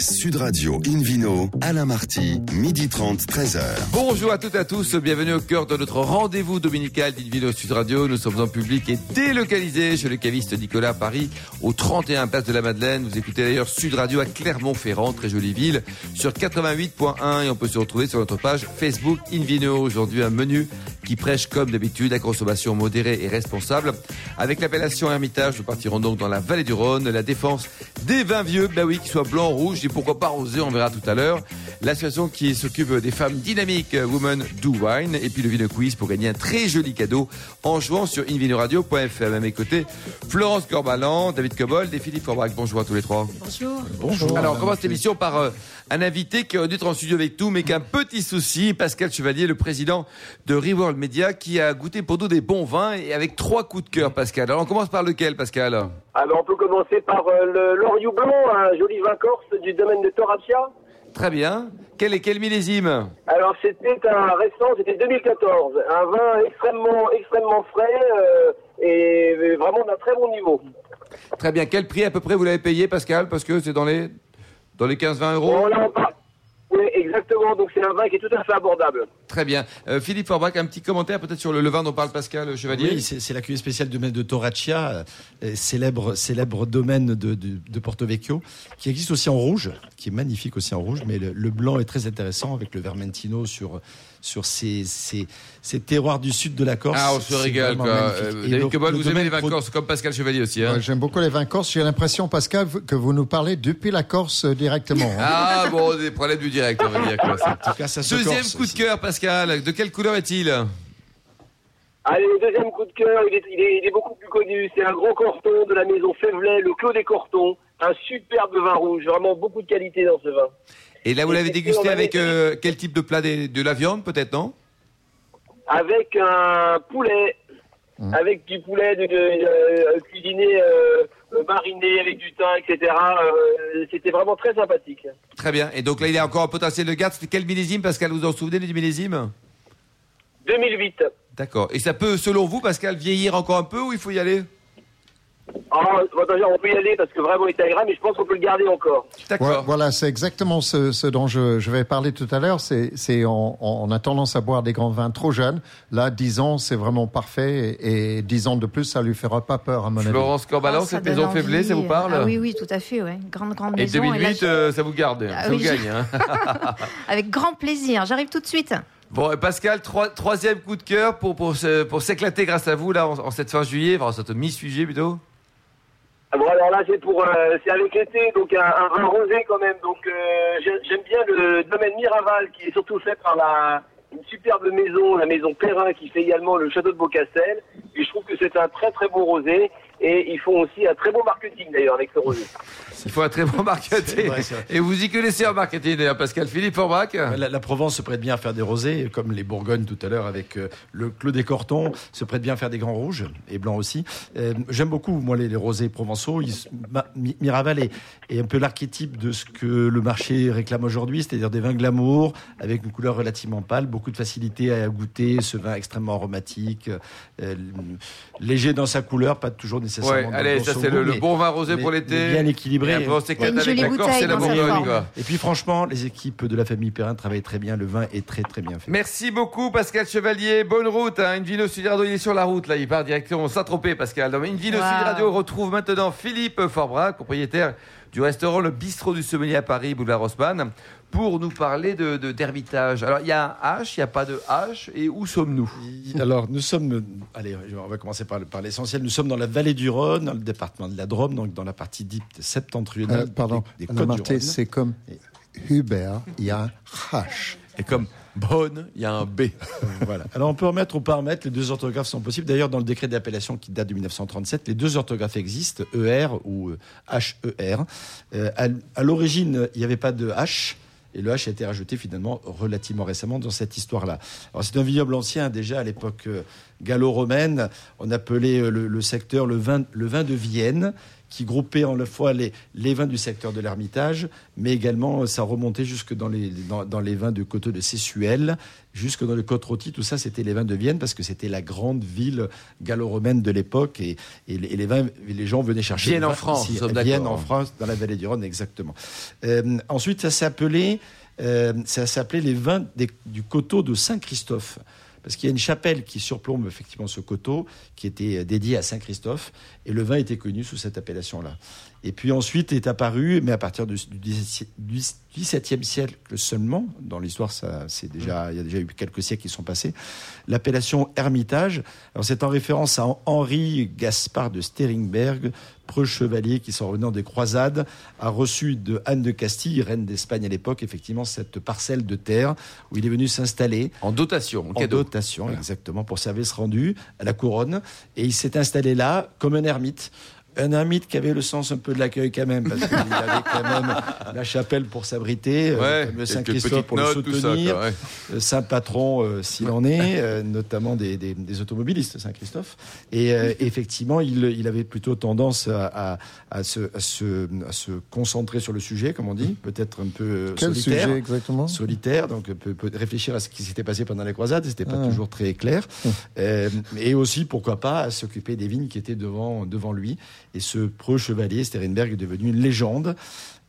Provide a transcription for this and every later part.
Sud Radio Invino, Alain Marty, midi 30, 13h. Bonjour à toutes et à tous, bienvenue au cœur de notre rendez-vous dominical d'Invino Sud Radio. Nous sommes en public et délocalisés chez le caviste Nicolas Paris, au 31 Place de la Madeleine. Vous écoutez d'ailleurs Sud Radio à Clermont-Ferrand, très jolie ville, sur 88.1 et on peut se retrouver sur notre page Facebook Invino. Aujourd'hui un menu qui prêche comme d'habitude à consommation modérée et responsable. Avec l'appellation Hermitage, nous partirons donc dans la vallée du Rhône, la défense des vins vieux, bah oui, qu'ils soient blancs, rouges et pourquoi pas rosés, on verra tout à l'heure. L'association qui s'occupe des femmes dynamiques, Women Do Wine, et puis le Vino Quiz pour gagner un très joli cadeau en jouant sur invinoradio.fr. À mes côtés, Florence Corbalan, David Cobold et Philippe Forbach. Bonjour à tous les trois. Bonjour. Bonjour. Alors, on commence cette émission par euh, un invité qui aurait dû être en studio avec nous, mais qui a un petit souci. Pascal Chevalier, le président de Reworld Media, qui a goûté pour nous des bons vins et avec trois coups de cœur, Pascal. Alors, on commence par lequel, Pascal? Alors on peut commencer par euh, le l'Oriou Blanc, un joli vin corse du domaine de Torapia. Très bien. Quel est quel millésime? Alors c'était un récent, c'était 2014, un vin extrêmement extrêmement frais euh, et vraiment d'un très bon niveau. Très bien. Quel prix à peu près vous l'avez payé, Pascal? Parce que c'est dans les dans les 15-20 euros? Bon, là, on parle- Oui, exactement, donc c'est un vin qui est tout à fait abordable. Très bien. Euh, Philippe Forbach, un petit commentaire peut-être sur le, le vin dont parle Pascal Chevalier Oui, c'est la cuvée spéciale domaine de Toraccia, euh, célèbre, célèbre domaine de, de, de Porto Vecchio, qui existe aussi en rouge, qui est magnifique aussi en rouge, mais le, le blanc est très intéressant avec le Vermentino sur, sur ces, ces, ces terroirs du sud de la Corse. Ah, on se régale, quoi. Euh, Et David Cobol, vous aimez les vins pro- corses, comme Pascal Chevalier aussi, hein Ouais, J'aime beaucoup les vins corses. J'ai l'impression, Pascal, que vous nous parlez depuis la Corse euh, directement. hein. Ah bon, des problèmes du direct, on va dire. Quoi, ça. En tout cas, ça se Deuxième corse. coup de cœur, Pascal. De quelle couleur est-il? Allez, le deuxième coup de cœur, il est, il est- il est beaucoup plus connu. C'est un gros corton de la maison Févelet, le Clos des Cortons. Un superbe vin rouge, vraiment beaucoup de qualité dans ce vin. Et là, vous l'avez dégusté avec euh, quel type de plat? De la viande, peut-être, non? Avec un poulet, avec du poulet de, de- euh, cuisiné, euh, mariné avec du thym, etc. Euh, C'était vraiment très sympathique. Très bien. Et donc là, il y a encore un potentiel de garde. C'était quel millésime, Pascal Vous vous en souvenez du millésime? 2008. D'accord. Et ça peut, selon vous, Pascal, vieillir encore un peu ou il faut y aller? Ah, bon, attention, on peut y aller parce que vraiment il est agréable, mais je pense qu'on peut le garder encore. D'accord. Voilà, c'est exactement ce, ce dont je, je vais parler tout à l'heure. C'est, c'est on, on a tendance à boire des grands vins trop jeunes. Là, 10 ans, c'est vraiment parfait. Et, et 10 ans de plus, ça lui fera pas peur, à mon avis. Florence Corbalan, Ah, cette maison. Févelé, ça vous parle Ah oui, oui, tout à fait, ouais. Grande, grande Et maison. 2008, et là, euh, ça vous garde, Ah ça oui, vous je- gagne. hein. Avec grand plaisir. J'arrive tout de suite. Bon, et Pascal, trois- troisième coup de cœur pour, pour, se- pour s'éclater grâce à vous, là, en, en cette fin juillet, enfin, en cette mi-juillet plutôt. Ah Bon alors là c'est pour euh, c'est avec l'été donc un, un vin rosé quand même. Donc euh, j'ai- j'aime bien le domaine Miraval qui est surtout fait par la une superbe maison la maison Perrin qui fait également le château de Beaucastel. Et je trouve que c'est un très très beau rosé et ils font aussi un très beau marketing d'ailleurs avec ce rosé. Il faut un très bon marketing. vrai. Et vous y connaissez en marketing, d'ailleurs, Pascal Philippe Forbach. La, la Provence se prête bien à faire des rosés, comme les Bourgognes tout à l'heure avec euh, le Clos des Cortons, se prête bien à faire des grands rouges et blancs aussi. Euh, J'aime beaucoup, moi, les, les rosés provençaux. Ils ma- Miraval est, est un peu l'archétype de ce que le marché réclame aujourd'hui, c'est-à-dire des vins glamour avec une couleur relativement pâle, beaucoup de facilité à goûter, ce vin extrêmement aromatique, euh, léger dans sa couleur, pas toujours nécessairement Ouais, allez, ça c'est le, bon vin rosé mais- pour l'été. bien équilibré. Et après, on s'éclate Une avec jolie la Corse bouteille et la dans sa Bourgogne, forme. quoi. Et puis franchement, les équipes de la famille Perrin travaillent très bien. Le vin est très très bien fait. Merci beaucoup Pascal Chevalier, bonne route. Hein. Une Vino Sud Radio, il est sur la route là, il part directement Saint-Tropez Pascal. Dans une Vino Wow. Sud Radio retrouve maintenant Philippe Forbrac, propriétaire du restaurant Le Bistrot du Sommelier à Paris, boulevard Haussmann, pour nous parler de de- d'hermitage. Alors il y a un H, il n'y a pas de H, et où sommes-nous? Alors, nous sommes, allez, on va commencer par, le- par l'essentiel. Nous sommes dans la vallée du Rhône, dans le département de la Drôme, donc dans la partie dite septentrionale Euh, pardon, des, des Marté, c'est comme Hubert, il y a un H. Et comme bonne, il y a un B. Voilà. Alors, on peut remettre ou pas remettre, les deux orthographes sont possibles. D'ailleurs, dans le décret d'appellation qui date de 1937, les deux orthographes existent, ER ou euh, HER. Euh, à à l'origine, il n'y avait pas de H. Et le H a été rajouté finalement relativement récemment dans cette histoire-là. Alors c'est un vignoble ancien déjà à l'époque euh, gallo-romaine. On appelait euh, le, le secteur le vin, le vin de Vienne, qui groupait en la fois les, les vins du secteur de l'Ermitage, mais également euh, ça remontait jusque dans les, dans, dans les vins de Coteau de Sessuel, jusque dans le côte rôti. Tout ça, c'était les vins de Vienne parce que c'était la grande ville gallo-romaine de l'époque et, et, les, et les vins, les gens venaient chercher. Vienne en France, ici. Vienne en France, dans la vallée du Rhône, exactement. Euh, ensuite, ça s'appelait, euh, ça s'appelait les vins des- du coteau de Saint-Christophe. Parce qu'il y a une chapelle qui surplombe effectivement ce coteau, qui était dédié à Saint-Christophe, et le vin était connu sous cette appellation-là. Et puis ensuite est apparu, mais à partir du XVIIe siècle seulement, dans l'histoire, ça, c'est déjà, il y a déjà eu quelques siècles qui sont passés, l'appellation Hermitage. Alors c'est en référence à Henri Gaspard de Steringberg, preux chevalier qui, s'en revenant des croisades, a reçu de Anne de Castille, reine d'Espagne à l'époque, effectivement cette parcelle de terre où il est venu s'installer En dotation, en en cadeau. dotation, Voilà. exactement, pour service rendu à la couronne. Et il s'est installé là comme un ermite. Un ermite qui avait le sens un peu de l'accueil quand même, parce qu'il avait quand même la chapelle pour s'abriter, euh, Ouais, le Saint-Christophe pour le notes, ça, soutenir, quoi, ouais. euh, Saint Patron euh, s'il en est, euh, notamment des, des- des automobilistes, Saint-Christophe. Et euh, effectivement, il, il avait plutôt tendance à, à- à se, à se- à se concentrer sur le sujet, comme on dit, peut-être un peu Quel solitaire sujet exactement? Solitaire, donc peut, peut réfléchir à ce qui s'était passé pendant les croisades, c'était pas Ah. toujours très clair, Euh, et aussi pourquoi pas à s'occuper des vignes qui étaient devant devant lui. Et ce preux chevalier Sterenberg est devenu une légende.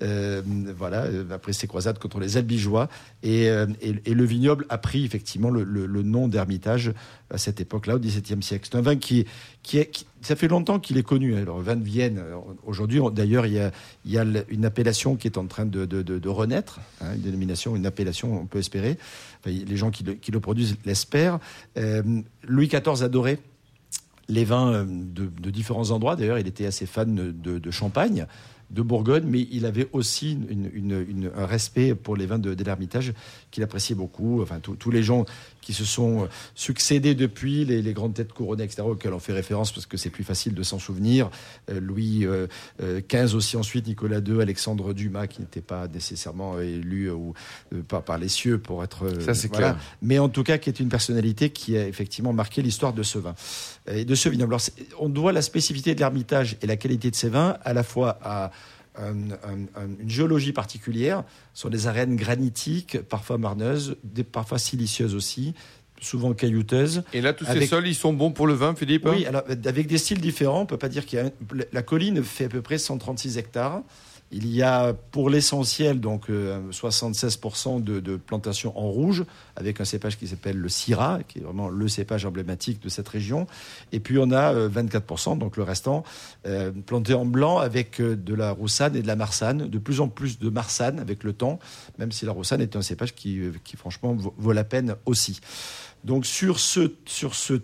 Euh, voilà, euh, après ces croisades contre les Albigeois, et, euh, et, le vignoble a pris effectivement le, nom d'Hermitage à cette époque-là, au XVIIe siècle. C'est un vin qui, qui, est, qui- ça fait longtemps qu'il est connu. Alors, le vin de Vienne, alors, aujourd'hui, d'ailleurs, il y a, une appellation qui est en train de, renaître, hein, une dénomination, une appellation, on peut espérer. Les gens qui le, produisent l'espèrent. Louis XIV adorait les vins euh, de, différents endroits. D'ailleurs, il était assez fan de, Champagne, de Bourgogne, mais il avait aussi un respect pour les vins de, de l'Ermitage qu'il appréciait beaucoup. Enfin, tous les gens qui se sont euh, succédés depuis, les, les grandes têtes couronnées, etc., auxquelles on fait référence parce que c'est plus facile de s'en souvenir. Euh, Louis euh, euh, XV aussi ensuite, Nicolas II, Alexandre Dumas, qui n'était pas nécessairement élu ou, par, par les cieux pour être... Ça, c'est voilà. clair. Mais en tout cas, qui est une personnalité qui a effectivement marqué l'histoire de ce vin et de ce vignoble. Alors, on doit la spécificité de l'Ermitage et la qualité de ces vins à la fois à un- un- un- une géologie particulière, sont des arènes granitiques, parfois marneuses, parfois silicieuses aussi, souvent caillouteuses. Et là, tous ces sols, ils sont bons pour le vin, Philippe Oui, alors avec des styles différents, on peut pas dire qu'il y a la colline fait à peu près 136 hectares. Il y a pour l'essentiel donc euh, 76% de, de plantations en rouge avec un cépage qui s'appelle le Syrah, qui est vraiment le cépage emblématique de cette région. Et puis on a euh, 24%, donc le restant, euh, planté en blanc avec euh, de la roussane et de la marsanne, de plus en plus de marsanne avec le temps, même si la roussane est un cépage qui, euh, qui franchement vaut, la peine aussi. Donc sur ce, sur ce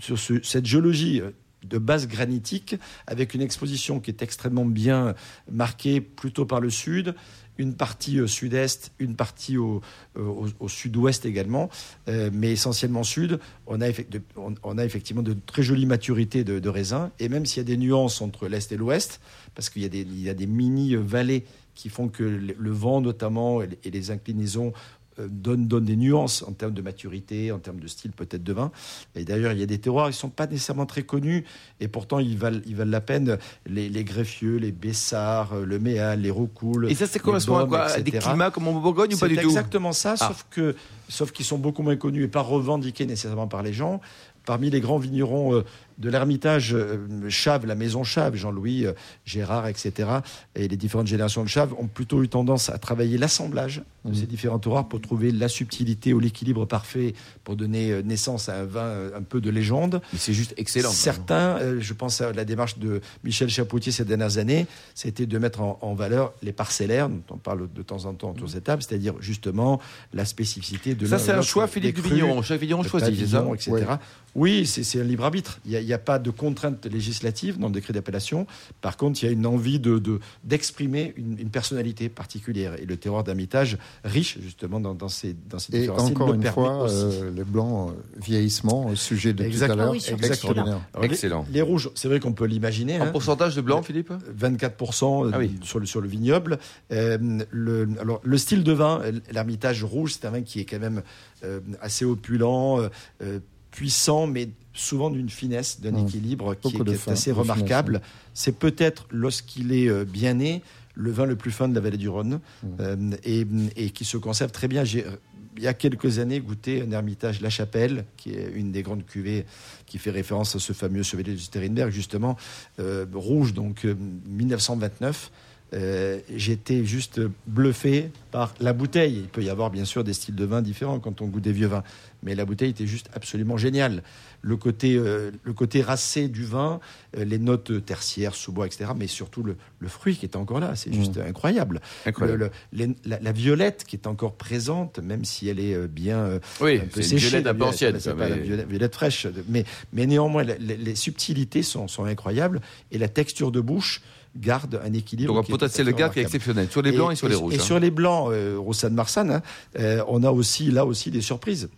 sur ce- cette géologie euh, de base granitique, avec une exposition qui est extrêmement bien marquée plutôt par le sud, une partie au sud-est, une partie au, euh, sud-ouest également, euh, mais essentiellement sud. On a, effectivement de très jolies maturités de, raisins, et même s'il y a des nuances entre l'est et l'ouest, parce qu'il y a des, mini-vallées qui font que le, vent notamment et les inclinaisons euh, donnent, donnent des nuances en termes de maturité, en termes de style peut-être de vin. Et d'ailleurs, il y a des terroirs qui ne sont pas nécessairement très connus, et pourtant ils valent, ils valent la peine. Les, les greffieux, les bessards, euh, le méal, les roucoules. Et ça, c'est correspond à quoi des climats comme en Bourgogne ou pas C'est du tout exactement ça, Ah. sauf que sauf qu'ils sont beaucoup moins connus et pas revendiqués nécessairement par les gens. Parmi les grands vignerons euh, de l'Ermitage, euh, Chave, la maison Chave, Jean-Louis, euh, Gérard, etc., et les différentes générations de Chave ont plutôt eu tendance à travailler l'assemblage de ces différents terroirs pour trouver la subtilité ou l'équilibre parfait pour donner euh, naissance à un vin un peu de légende. Mais c'est juste excellent. Certains, euh, je pense à la démarche de Michel Chapoutier ces dernières années, c'était de mettre en, en valeur les parcellaires, dont on parle de temps en temps autour de cette table, c'est-à-dire justement la spécificité de Ça, c'est un choix, Philippe du crus, Vigneron. Chaque vigneron choisit, c'est ça etc. Ouais. Oui, c'est un libre arbitre. Il n'y a, il y a pas de contrainte législative dans le décret d'appellation. Par contre, il y a une envie de de- d'exprimer une, une personnalité particulière. Et le terroir d'Amitage, riche justement dans, dans ces, dans ces Et encore le une fois, euh, les blancs, euh, vieillissement, au sujet de Exact. tout à l'heure, Ah oui, extraordinaire. Alors, Excellent. Les, rouges, c'est vrai qu'on peut l'imaginer. En hein. pourcentage de blanc, Philippe? 24% Ah oui. sur, le, sur le vignoble. Euh, le, alors, le style de vin, euh, l'Ermitage rouge, c'est un vin qui est quand même euh, assez opulent, euh, euh, puissant, mais souvent d'une finesse, d'un Mmh. équilibre qui est, Beaucoup de qui est fin- assez remarquable. C'est peut-être lorsqu'il est euh, bien né le vin le plus fin de la vallée du Rhône Mmh. euh, et, et qui se conserve très bien. J'ai il y a quelques années goûté un ermitage La Chapelle, qui est une des grandes cuvées qui fait référence à ce fameux chevalier de Sterinberg, justement, euh, rouge, donc euh, 1929. Euh, J'étais juste bluffé par la bouteille. Il peut y avoir bien sûr des styles de vin différents quand on goûte des vieux vins, mais la bouteille était juste absolument géniale. Le côté, euh, le côté racé du vin, euh, les notes tertiaires, sous-bois, etc., mais surtout le, le fruit qui est encore là, c'est juste incroyable. Incroyable. Le- le- les- la, la violette qui est encore présente, même si elle est euh, bien Oui, un peu c'est une séchée. violette un peu ancienne, c'est pas la violette, violette fraîche, mais, mais néanmoins, les, les subtilités sont, sont incroyables et la texture de bouche garde un équilibre. Donc un potentiel de garde qui est exceptionnel. Sur les blancs et, sur les rouges. Et hein. sur les blancs, euh, Roussanne Marsanne, hein, euh, on a aussi là aussi des surprises.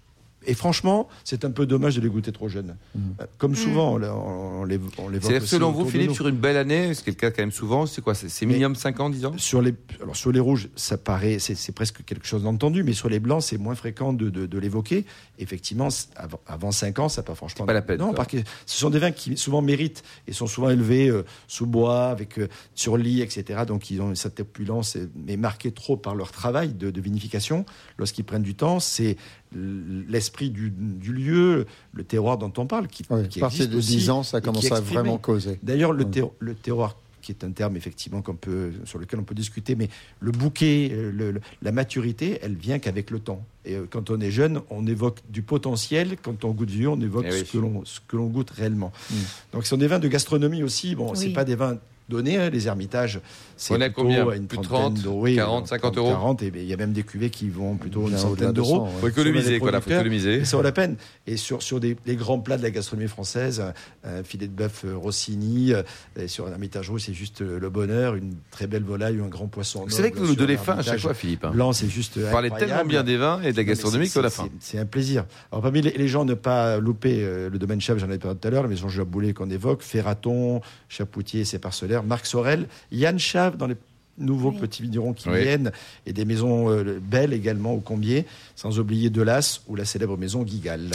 Et franchement, c'est un peu dommage de les goûter trop jeunes. Euh, Comme souvent, on, on, les, on les C'est selon vous, Philippe, sur une belle année, ce qui est le cas quand même souvent, c'est quoi C'est minimum 5 ans, 10 ans? Sur les, alors sur les rouges, ça paraît, c'est presque quelque chose d'entendu, mais sur les blancs, c'est moins fréquent de, de, de l'évoquer. Effectivement, avant, avant 5 ans, ça n'a pas franchement. pas la peine, Non, parce que ce sont des vins qui souvent méritent et sont souvent élevés euh, sous bois, avec euh, sur lit, etc. Donc ils ont cette opulence, mais marquée trop par leur travail de, de vinification. Lorsqu'ils prennent du temps, c'est l'esprit du, du lieu, le terroir dont on parle, qui, Oui, qui à partir existe de aussi 10 ans, ça commence à vraiment causer. D'ailleurs, le, terro- le terroir, qui est un terme effectivement qu'on peut, sur lequel on peut discuter, mais le bouquet, euh, le- le- la maturité, elle vient qu'avec le temps. Et euh, quand on est jeune, on évoque du potentiel. Quand on goûte vieux, on évoque Eh oui. ce que l'on ce que l'on goûte réellement. Mm. Donc, ce sont des vins de gastronomie aussi. Bon, c'est Oui. pas des vins donnés, hein, les ermitages. C'est On est combien à une Plus de trentaine 30, d'euros, oui, 40, 50 euros 40, et il y a même des cuvées qui vont plutôt une centaine d'euros. 100, ouais. Faut économiser, quoi, là, faut économiser. Ça vaut la peine. Et sur, sur des, les grands plats de la gastronomie française, un, un filet de bœuf euh, Rossini, euh, et sur un hermitage rouge, c'est juste euh, le bonheur, une très belle volaille ou un grand poisson. Vous savez que vous nous donnez faim à chaque fois, Philippe. hein. Blanc, c'est juste Vous parlez tellement bien des vins et de la gastronomie c'est- qu'à la c'est- fin. C'est c'est un plaisir. Alors parmi les, les gens, ne pas louper euh, le domaine chef, j'en ai parlé tout à l'heure, la maison Jaboulet qu'on évoque, Ferraton, Chapoutier, ses parcellaires, Marc Sorel, Yann Chave dans les nouveaux Oui. petits vignerons qui Oui. viennent, et des maisons euh, belles également au Combier, sans oublier Delas ou la célèbre maison Guigal.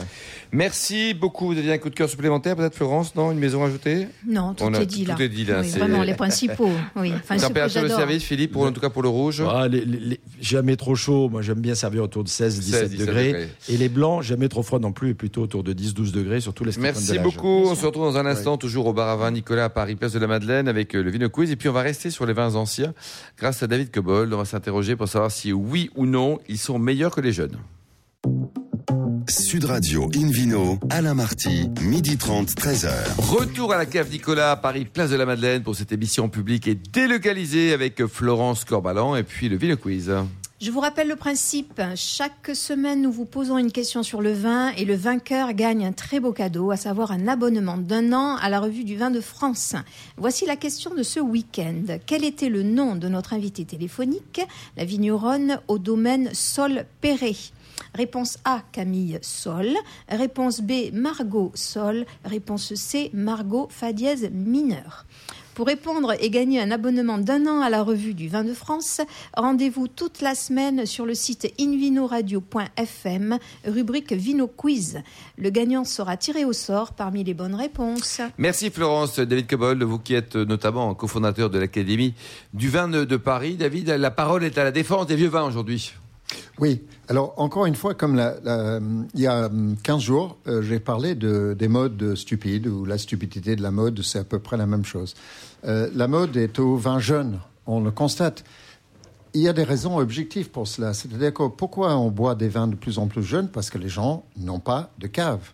Merci beaucoup. Vous aviez un coup de cœur supplémentaire, peut-être, Florence Non Une maison ajoutée Non, tout On a- est dit là. tout est dit, là, Oui, c'est- vraiment, les principaux. Oui. Enfin, Température de service, Philippe, pour, en tout cas pour le rouge? Ah, les- les- les- jamais trop chaud, moi j'aime bien servir autour de 16-17 16, 17 degrés. degrés. Et les blancs, jamais trop froid non plus, et plutôt autour de 10-12 degrés, surtout les Merci de beaucoup. On se retrouve dans un instant, toujours au bar à vin Nicolas à Paris, place de la Madeleine, avec euh, le Vino Quiz. Et puis, on va rester sur les vins anciens grâce à David Cobold. On va s'interroger pour savoir si oui ou non, ils sont meilleurs que les jeunes. Sud Radio Invino, Alain Marty, midi 30, 13h. Retour à la cave Nicolas à Paris, place de la Madeleine pour cette émission publique et délocalisée avec Florence Corbalan et puis le Vino Quiz. Je vous rappelle le principe. Chaque semaine, nous vous posons une question sur le vin et le vainqueur gagne un très beau cadeau, à savoir un abonnement d'un an à la revue du vin de France. Voici la question de ce week-end. Quel était le nom de notre invité téléphonique, la vigneronne au domaine Sol Perret Réponse A, Camille Sol. Réponse B, Margot Sol. Réponse C, Margot Fa dièse mineur. Pour répondre et gagner un abonnement d'un an à la revue du vin de France, rendez-vous toute la semaine sur le site invinoradio.fm, rubrique Vino Quiz. Le gagnant sera tiré au sort parmi les bonnes réponses. Merci Florence, David Cobold, vous qui êtes notamment cofondateur de l'Académie du vin de Paris. David, la parole est à la défense des vieux vins aujourd'hui. Oui, alors encore une fois, comme il y a hum, 15 jours, euh, j'ai parlé de, des modes stupides, ou la stupidité de la mode, c'est à peu près la même chose. Euh, la mode est au vin jeune, on le constate. Il y a des raisons objectives pour cela. C'est-à-dire pourquoi on boit des vins de plus en plus jeunes? Parce que les gens n'ont pas de cave.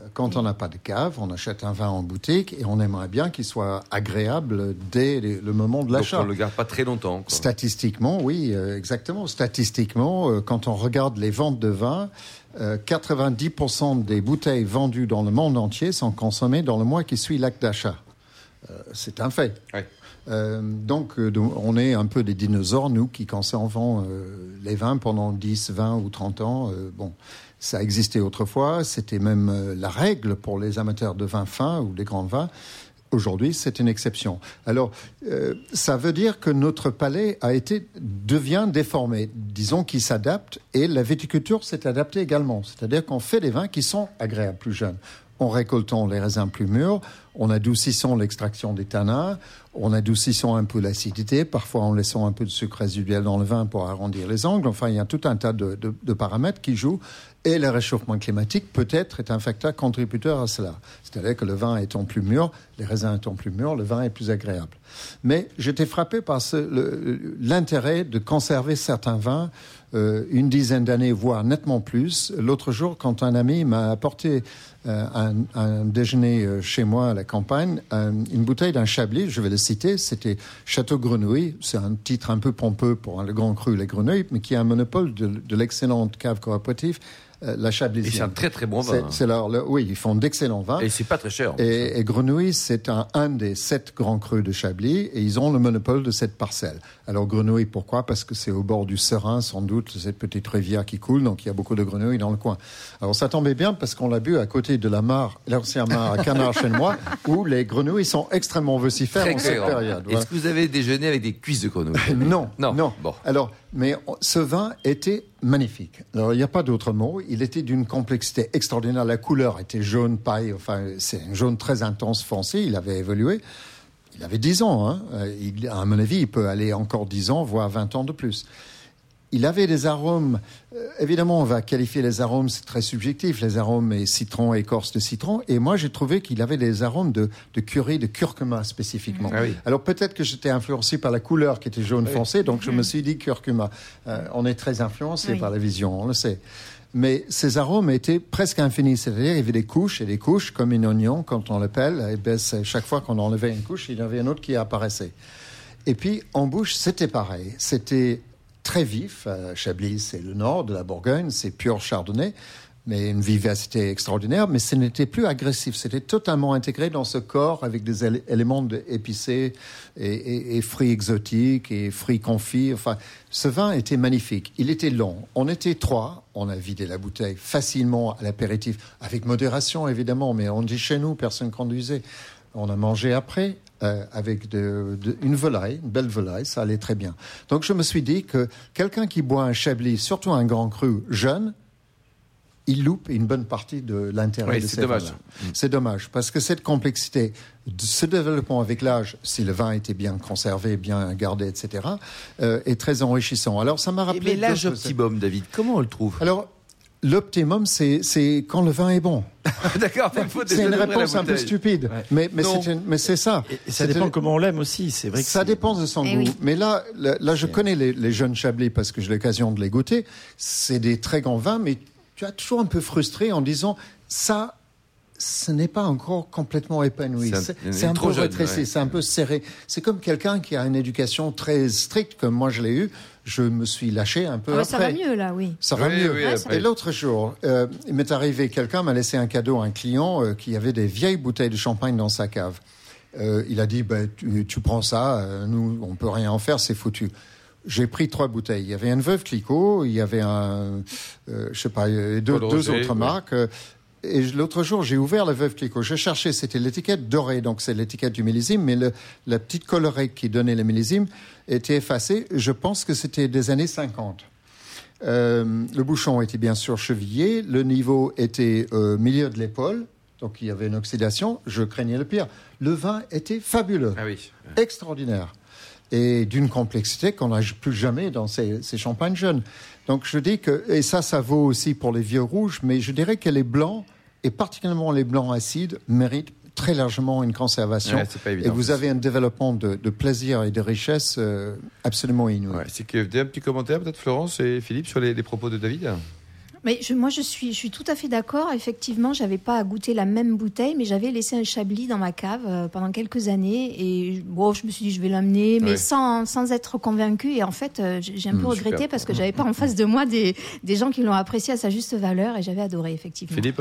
Euh, Quand on n'a pas de cave, on achète un vin en boutique et on aimerait bien qu'il soit agréable dès le moment de Donc l'achat. on ne le garde pas très longtemps. quoi. Statistiquement, oui, euh, exactement. Statistiquement, euh, quand on regarde les ventes de vin, euh, 90% des bouteilles vendues dans le monde entier sont consommées dans le mois qui suit l'acte d'achat. Euh, c'est un fait. Ouais. Euh, donc, euh, donc, on est un peu des dinosaures, nous, qui conservons euh, les vins pendant 10, 20 ou 30 ans. Euh, bon, ça existait autrefois, c'était même la règle pour les amateurs de vin fin ou des grands vins. Aujourd'hui, c'est une exception. Alors, ça veut dire que notre palais a été devient déformé. Disons qu'il s'adapte et la viticulture s'est adaptée également. C'est-à-dire qu'on fait des vins qui sont agréables plus jeunes. En récoltant les raisins plus mûrs, en adoucissant l'extraction des tanins, en adoucissant un peu l'acidité, parfois en laissant un peu de sucre résiduel dans le vin pour arrondir les angles. Enfin, il y a tout un tas de, paramètres qui jouent. Et le réchauffement climatique, peut-être, est un facteur contributeur à cela. C'est-à-dire que le vin étant plus mûr, les raisins étant plus mûrs, le vin est plus agréable. Mais j'étais frappé par l'intérêt de conserver certains vins euh, une dizaine d'années, voire nettement plus. L'autre jour, quand un ami m'a apporté euh, un, un, déjeuner euh, chez moi à la campagne, une bouteille d'un Chablis, je vais le citer, c'était Château Grenouille. C'est un titre un peu pompeux pour le grand cru Les Grenouilles, mais qui a un monopole de, l'excellente cave coopérative la Chablisienne. Et c'est un très très bon vin. C'est leur, oui, ils font d'excellents vins. Et c'est pas très cher. Et, et, Grenouille, c'est un, un, des sept grands crus de Chablis et ils ont le monopole de cette parcelle. Alors Grenouille, pourquoi? Parce que c'est au bord du Serein, sans doute, cette petite rivière qui coule, donc il y a beaucoup de grenouilles dans le coin. Alors ça tombait bien parce qu'on l'a bu à côté de la mare, l'ancienne mare à Canard chez moi, où les grenouilles sont extrêmement vocifères très en cette période. Est-ce que vous avez déjeuné avec des cuisses de grenouille? Non, non. non. Bon. Alors, mais ce vin était magnifique. Alors, il n'y a pas d'autre mot. Il était d'une complexité extraordinaire. La couleur était jaune paille. Enfin, c'est un jaune très intense, foncé. Il avait évolué. Il avait 10 ans. Hein. Il, à mon avis, il peut aller encore 10 ans, voire 20 ans de plus il avait des arômes. Euh, évidemment, on va qualifier les arômes, c'est très subjectif, les arômes et citron, écorce de citron. Et moi, j'ai trouvé qu'il avait des arômes de, de curry, de curcuma spécifiquement. Ah oui. Alors peut-être que j'étais influencé par la couleur qui était jaune Oui. foncé, donc je me suis dit curcuma. Euh, on est très influencé Oui. par la vision, on le sait. Mais ces arômes étaient presque infinis, c'est-à-dire il y avait des couches et des couches, comme une oignon, quand on l'appelle. Et ben, c'est- chaque fois qu'on enlevait une couche, il y en avait une autre qui apparaissait. Et puis en bouche, c'était pareil. C'était très vif. Euh, Chablis, c'est le nord de la Bourgogne, c'est pur chardonnay, mais une vivacité extraordinaire. Mais ce n'était plus agressif. C'était totalement intégré dans ce corps avec des él- éléments épicés et, et- et fruits exotiques et fruits confits. Enfin, ce vin était magnifique. Il était long. On était trois. On a vidé la bouteille facilement à l'apéritif, avec modération évidemment. Mais on dit chez nous, personne conduisait. On a mangé après euh, avec de, de- une volaille, une belle volaille, ça allait très bien. Donc je me suis dit que quelqu'un qui boit un chablis, surtout un grand cru jeune, il loupe une bonne partie de l'intérêt Oui, de ces dommage. vins-là. C'est dommage parce que cette complexité, ce développement avec l'âge, si le vin était bien conservé, bien gardé, etc., euh, est très enrichissant. Alors ça m'a rappelé. Mais l'âge optimum, David, comment on le trouve? Alors l'optimum, c'est c'est quand le vin est bon. D'accord, il faut C'est une réponse un peu stupide, Ouais. mais mais c'est ça. Et ça dépend comment on l'aime aussi. C'est vrai que Ça dépend de son Eh goût. oui. Mais là, là, là, je connais les, les jeunes Chablis parce que j'ai l'occasion de les goûter. C'est des très grands vins, mais tu as toujours un peu frustré en disant ça. Ce n'est pas encore complètement épanoui. C'est un- peu rétréci, ouais. c'est un peu serré. C'est comme quelqu'un qui a une éducation très stricte, comme moi je l'ai eu. Je me suis lâché un peu Ah ouais, après. ça va mieux là, oui. Ça va Oui, mieux. oui. Et l'autre jour, euh, il m'est arrivé, quelqu'un m'a laissé un cadeau à un client euh, qui avait des vieilles bouteilles de champagne dans sa cave. Euh, il a dit, ben, tu, tu prends ça, euh, nous, on peut rien en faire, c'est foutu. J'ai pris trois bouteilles. Il y avait une Veuve Clicquot, il y avait un, euh, je sais pas, deux, autres marques. euh, Et l'autre jour, j'ai ouvert la Veuve Clicquot. Je cherchais, c'était l'étiquette dorée, donc c'est l'étiquette du millésime, mais le, la petite colorée qui donnait le millésime était effacée. Je pense que c'était des années 50. Euh, le bouchon était bien sûr chevillé, le niveau était au milieu de l'épaule, donc il y avait une oxydation, je craignais le pire. Le vin était fabuleux, Ah oui. extraordinaire, et d'une complexité qu'on n'a plus jamais dans ces, ces champagnes jeunes. Donc je dis que, et ça, ça vaut aussi pour les vieux rouges, mais je dirais que les blancs, et particulièrement les blancs acides, méritent très largement une conservation. Ouais, et vous avez un développement de, de plaisir et de richesse euh, absolument inouï. Ouais, c'est que vous avez un petit commentaire peut-être Florence et Philippe sur les, les propos de David? Mais je- moi, je suis, je suis tout à fait d'accord. Effectivement, j'avais pas à goûter la même bouteille, mais j'avais laissé un chablis dans ma cave euh, pendant quelques années. Et bon, je me suis dit, je vais l'amener, mais Ouais. sans, sans être convaincue. Et en fait, euh, j'ai j'ai un peu Mmh, regretté super. parce que j'avais pas en face de moi des, des gens qui l'ont apprécié à sa juste valeur. Et j'avais adoré, effectivement. Philippe?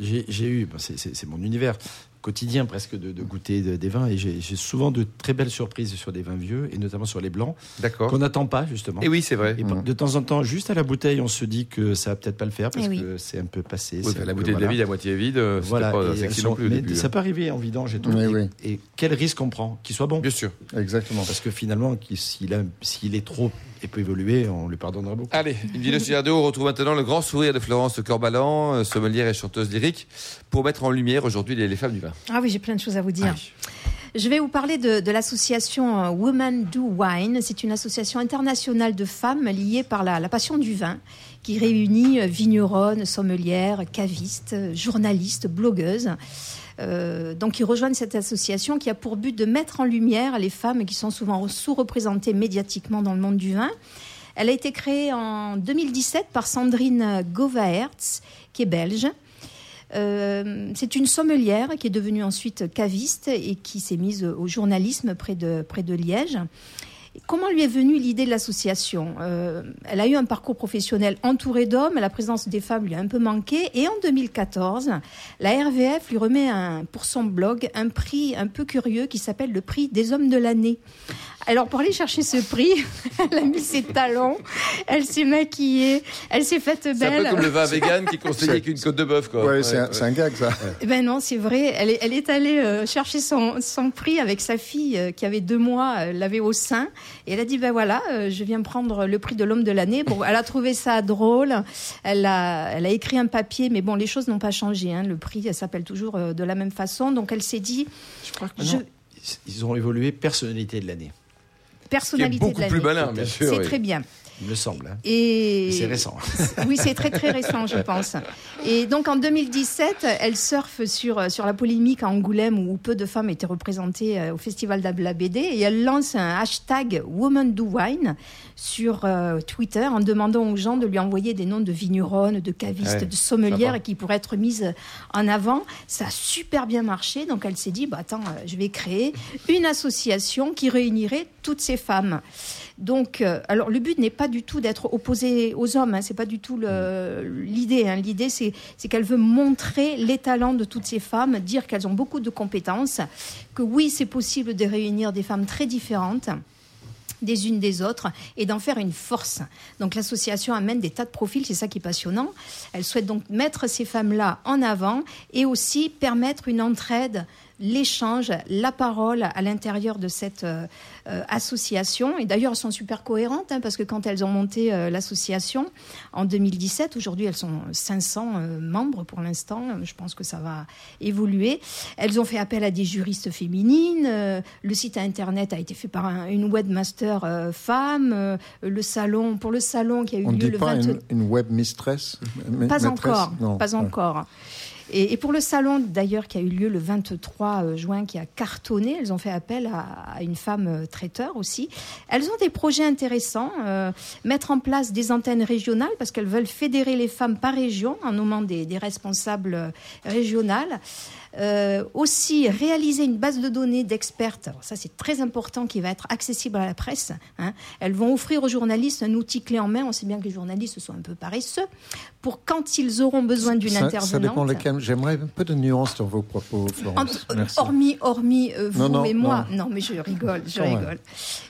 J'ai eu, ben, c'est- mon univers. quotidien presque de, de goûter de- des vins et j'ai souvent de très belles surprises sur des vins vieux et notamment sur les blancs qu'on n'attend pas justement. Et oui, c'est vrai. Et par- de temps en temps, juste à la bouteille, on se dit que ça va peut-être pas le faire parce Eh oui. que c'est un peu passé. Oui, un la peu- bouteille de voilà. la vie à moitié vide, euh, Voilà, pas sont- plus au mais début. ça hein. peut arriver en vidange et tout. Oui, et, quel risque on prend Qu'il soit bon? Bien sûr. Exactement. Parce que finalement, s'il est trop et peut évoluer, on lui pardonnera beaucoup. Allez, une vidéo sur Radio, on retrouve maintenant le grand sourire de Florence Corbalan, euh, sommelière et chanteuse lyrique, pour mettre en lumière aujourd'hui les, les femmes du vin. Ah oui, j'ai plein de choses à vous dire. Allez. Je vais vous parler de, de l'association euh, Women Do Wine. C'est une association internationale de femmes liée par la, la passion du vin qui réunit euh, vigneronnes, sommelières, cavistes, journalistes, blogueuses. Euh, donc, ils rejoignent cette association qui a pour but de mettre en lumière les femmes qui sont souvent sous-représentées médiatiquement dans le monde du vin. Elle a été créée en 2017 par Sandrine Govaerts, qui est belge. Euh, c'est une sommelière qui est devenue ensuite caviste et qui s'est mise au journalisme près de, près de Liège. Comment lui est venue l'idée de l'association Euh, Elle a eu un parcours professionnel entouré d'hommes, la présence des femmes lui a un peu manqué, et en 2014, la RVF lui remet pour son blog un prix un peu curieux qui s'appelle le prix des hommes de l'année. Alors pour aller chercher ce prix, elle a mis ses talons, elle s'est maquillée, elle s'est faite C'est un belle. peu comme le vin vegan qui conseillait qu'une côte de bœuf, quoi. Ouais, Ouais, c'est un, ouais. c'est un gag, ça. Eh Ben non, c'est vrai. Elle est, elle est allée euh, chercher son, son prix avec sa fille euh, qui avait deux mois, euh, l'avait au sein. Et elle a dit, ben voilà, je viens prendre le prix de l'homme de l'année. Bon, elle a trouvé ça drôle. Elle a, elle a écrit un papier, mais bon, les choses n'ont pas changé. Hein. Le prix elle s'appelle toujours de la même façon. Donc elle s'est dit, Je crois que Je- ils ont évolué personnalité de l'année. Qui est personnalité beaucoup de l'année. plus malin, bien sûr. C'est oui. très bien. Il me semble. hein. Et C'est récent. Oui, c'est très très récent, je pense. Et donc en 2017, elle surfe sur sur la polémique à Angoulême où peu de femmes étaient représentées euh, au festival de la BD et elle lance un hashtag Woman Do Wine sur euh, Twitter en demandant aux gens de lui envoyer des noms de vigneronnes, de cavistes, Ouais, de sommelières qui pourraient être mises en avant. Ça a super bien marché, donc elle s'est dit bah attends, euh, je vais créer une association qui réunirait toutes ces femmes. Donc, euh, alors le but n'est pas du tout d'être opposé aux hommes, hein, c'est pas du tout l'idée. hein. L'idée, c'est qu'elle veut montrer les talents de toutes ces femmes, dire qu'elles ont beaucoup de compétences, que oui, c'est possible de réunir des femmes très différentes des unes des autres et d'en faire une force. Donc l'association amène des tas de profils, c'est ça qui est passionnant. Elle souhaite donc mettre ces femmes-là en avant et aussi permettre une entraide, l'échange, la parole à l'intérieur de cette euh, euh, association. Et d'ailleurs, elles sont super cohérentes hein, parce que quand elles ont monté euh, l'association en 2017, aujourd'hui elles sont 500 euh, membres pour l'instant. Je pense que ça va évoluer. Elles ont fait appel à des juristes féminines. euh, le site internet a été fait par un- une webmaster euh, femme. euh, le salon pour le salon qui a eu On lieu dit le pas 20 une, une web mistress ma- pas maîtresse encore, Non. pas encore. Et, pour le salon d'ailleurs qui a eu lieu le 23 euh, juin, qui a cartonné, elles ont fait appel à, une femme euh, traiteur aussi. Elles ont des projets intéressants, euh, mettre en place des antennes régionales parce qu'elles veulent fédérer les femmes par région en nommant des, des responsables régionales. Euh, aussi réaliser une base de données d'expertes. Ça c'est très important qui va être accessible à la presse. hein. Elles vont offrir aux journalistes un outil clé en main. On sait bien que les journalistes sont un peu paresseux pour quand ils auront besoin d'une intervenante. ça dépend lesquels. J'aimerais un peu de nuance dans vos propos, Florence. En- Merci. hormis, hormis euh, vous Non, non, et moi, non. non. mais je rigole, je rigole.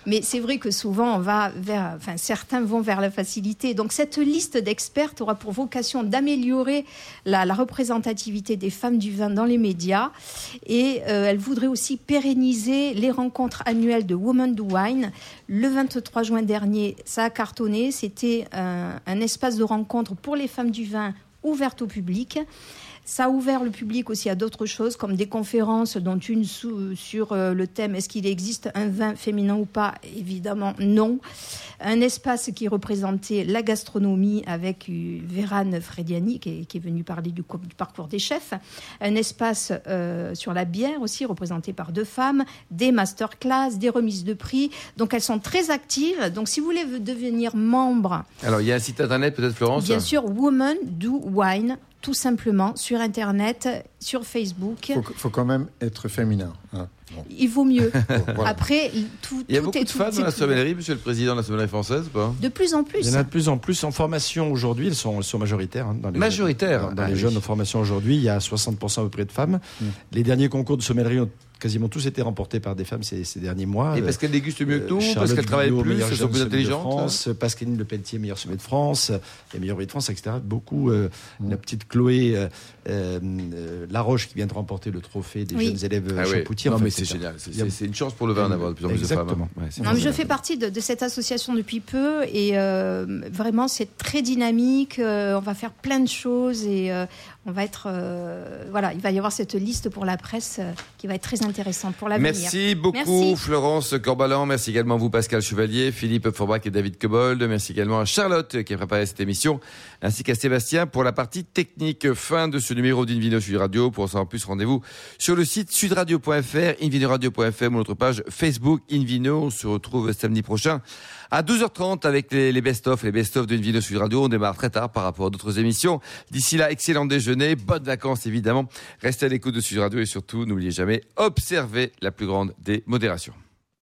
Mais c'est vrai que souvent on va vers, enfin certains vont vers la facilité. Donc cette liste d'experts aura pour vocation d'améliorer la, la représentativité des femmes du vin dans les médias, et euh, elle voudrait aussi pérenniser les rencontres annuelles de Women Do Wine. Le 23 juin dernier, ça a cartonné. C'était un, un espace de rencontre pour les femmes du vin ouverte au public. Ça a ouvert le public aussi à d'autres choses, comme des conférences, dont une sous- sur euh, le thème est-ce qu'il existe un vin féminin ou pas? Évidemment, non. Un espace qui représentait la gastronomie avec euh, Vérane Frediani, qui est, qui est venue parler du, co- du parcours des chefs. Un espace euh, sur la bière aussi, représenté par deux femmes. Des masterclass, des remises de prix. Donc elles sont très actives. Donc si vous voulez devenir membre, Alors, il y a un site internet, peut-être, Florence? Bien sûr, Women Do Wine, tout simplement sur Internet, sur Facebook. Il faut, faut, quand même être féminin. Hein. Bon. Il vaut mieux. voilà. Après, tout, Il y a tout beaucoup est de tout, femmes dans la sommellerie, monsieur le président de la sommellerie française, pas? De plus en plus. Il y en a de plus en plus en formation aujourd'hui. Elles sont, elles sont majoritaires. hein, dans les, Majoritaires, Dans, dans ah les oui. jeunes en formation aujourd'hui, il y a 60% à peu près de femmes. Mm. Les derniers concours de sommellerie ont quasiment tous été remportés par des femmes ces, ces derniers mois. Et parce qu'elles dégustent mieux que nous, euh, parce qu'elles travaillent plus, meilleure elles sont plus sommet de intelligentes. hein. France, Pascaline Lepelletier, meilleure sommet de France, les meilleurs de France, etc. Beaucoup. euh, Mm. La petite Chloé euh, euh, Laroche qui vient de remporter le trophée des Oui. jeunes élèves Ah. Non, mais c'est génial. C'est- une chance pour le vin d'avoir de plus en plus de femmes. Exactement. hein. Non, mais je fais partie de, de cette association depuis peu et euh, vraiment c'est très dynamique. euh, on va faire plein de choses et euh, on va être euh, voilà, il va y avoir cette liste pour la presse euh, qui va être très intéressante pour l'avenir. Merci beaucoup Merci. Florence Corbalan, merci également à vous Pascal Chevalier, Philippe Forbach et David Cobold, merci également à Charlotte qui a préparé cette émission, ainsi qu'à Sébastien pour la partie technique. Fin de ce numéro d'Invino Sud Radio. Pour en savoir plus, rendez-vous sur le site sudradio.fr, invinoradio.fr ou notre page Facebook Invino. On se retrouve samedi prochain à 12h30 avec les, best-of, les best-of de Invino Sud Radio. On démarre très tard par rapport à d'autres émissions. D'ici là, excellent déjeuner, bonnes vacances évidemment. Restez à l'écoute de Sud Radio et surtout, n'oubliez jamais, observez la plus grande des modérations.